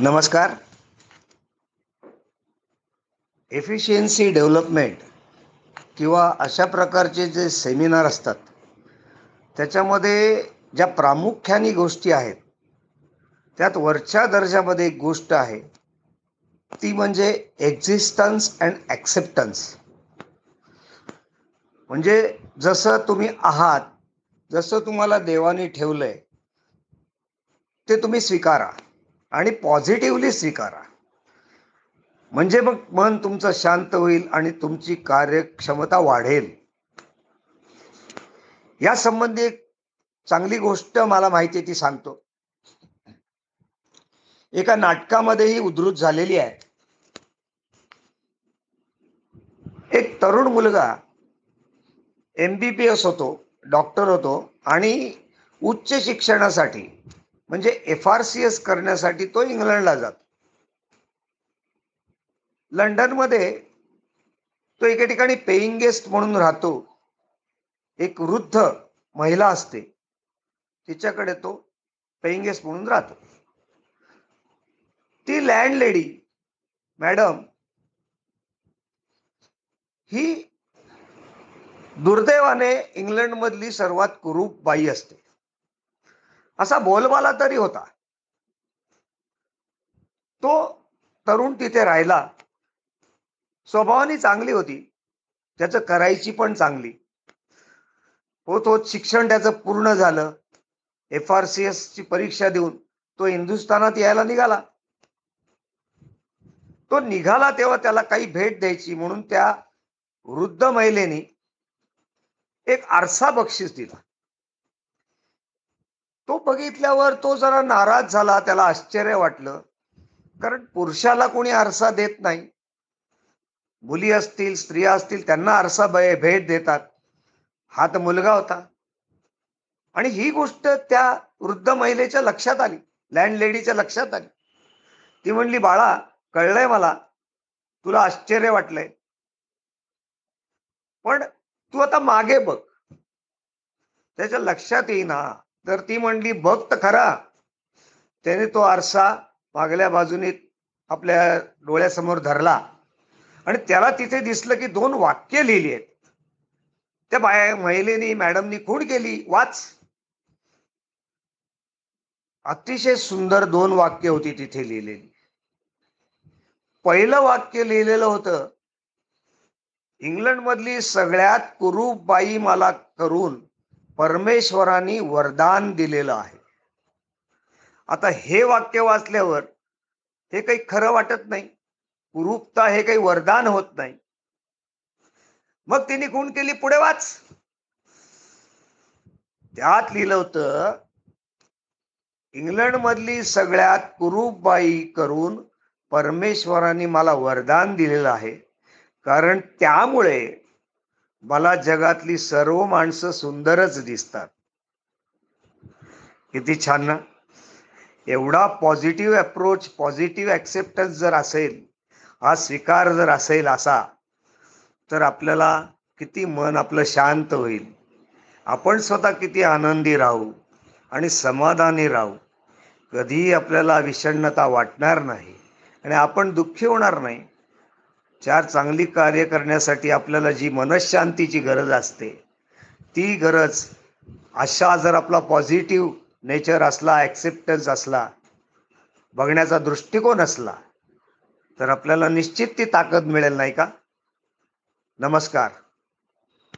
नमस्कार. Efficiency development किंवा अशा प्रकारचे जे सेमिनार असतात त्याच्यामध्ये ज्या प्रामुख्याने गोष्टी आहेत त्यात वरच्या दर्जामध्ये एक गोष्ट आहे ती म्हणजे एक्झिस्टन्स अँड ॲक्सेप्टन्स म्हणजे जसं तुम्ही आहात जसं तुम्हाला देवाने ठेवलंय ते तुम्ही स्वीकारा. आणि पॉझिटिव्हली स्वीकारा. म्हणजे मग मन तुमचं शांत होईल आणि तुमची कार्यक्षमता वाढेल. या संबंधी एक चांगली गोष्ट मला माहिती आहे ती सांगतो. एका नाटकामध्ये ही उद्धृत झालेली आहे. एक तरुण मुलगा एम बी बी एस होतो डॉक्टर होतो आणि उच्च शिक्षणासाठी म्हणजे एफ आर सी एस करण्यासाठी तो इंग्लंडला जातो. लंडनमध्ये तो एके ठिकाणी पेईंग गेस्ट म्हणून राहतो. एक वृद्ध महिला असते. तिच्याकडे तो पेईंग गेस्ट म्हणून राहतो. ती लँडलेडी मॅडम ही दुर्दैवाने इंग्लंडमधली सर्वात कुरूप बाई असते. असा बोलबाला तरी होता. तो तरुण तिथे राहिला. स्वभावाने चांगली होती. त्याचं करायची पण चांगली. हो तो शिक्षण त्याचं पूर्ण झालं. एफ आर सी एस ची परीक्षा देऊन तो हिंदुस्थानात यायला निघाला. तो निघाला तेव्हा त्याला काही भेट द्यायची म्हणून त्या वृद्ध महिलेने एक आरसा बक्षीस दिला. तो बघितल्यावर तो जरा नाराज झाला त्याला आश्चर्य वाटलं. कारण पुरुषाला कोणी आरसा देत नाही. मुली असतील स्त्रिया असतील त्यांना आरसा भेट देतात. हा तर मुलगा होता. आणि ही गोष्ट त्या वृद्ध महिलेच्या लक्षात आली. लँडलेडीच्या लक्षात आली. ती म्हणली बाळा कळलंय मला. तुला आश्चर्य वाटलंय. पण तू आता मागे बघ. त्याच्या लक्षात येईना. तर ती म्हणली बघ तर खरा. त्याने तो आरसा मागल्या बाजूने आपल्या डोळ्यासमोर धरला. आणि त्याला तिथे दिसलं की दोन वाक्य लिहिली आहेत. त्या बाया महिलेनी मॅडमनी खूण केली? वाच. अतिशय सुंदर दोन वाक्य होती तिथे लिहिलेली. पहिलं वाक्य लिहिलेलं होतं इंग्लंड मधली सगळ्यात कुरूप बाई मला करून परमेश्वरांनी वरदान दिलेलं आहे. आता हे वाक्य वाचल्यावर हे काही खरं वाटत नाही. कुरूपता हे काही वरदान होत नाही. मग तिने खूण केली पुढे वाच. त्यात लिहिलं होतं इंग्लंड मधली सगळ्यात कुरूप बाई करून परमेश्वरांनी मला वरदान दिलेलं आहे. कारण त्यामुळे मला जगातली सर्व माणसं सुंदरच दिसतात. किती छान ना? एवढा पॉझिटिव्ह अप्रोच पॉझिटिव्ह ॲक्सेप्टन्स जर असेल हा स्वीकार जर असेल असा तर आपल्याला किती मन आपलं शांत होईल. आपण स्वतः किती आनंदी राहू आणि समाधानी राहू. कधीही आपल्याला विषण्णता वाटणार नाही आणि आपण दुःखी होणार नाही. चार चांगली कार्य करण्यासाठी आपल्याला जी मनशांतीची गरज असते ती गरज अशा जर आपला पॉझिटिव्ह नेचर असला ॲक्सेप्टन्स असला बघण्याचा दृष्टिकोन असला तर आपल्याला निश्चित ती ताकद मिळेल नाही का? नमस्कार.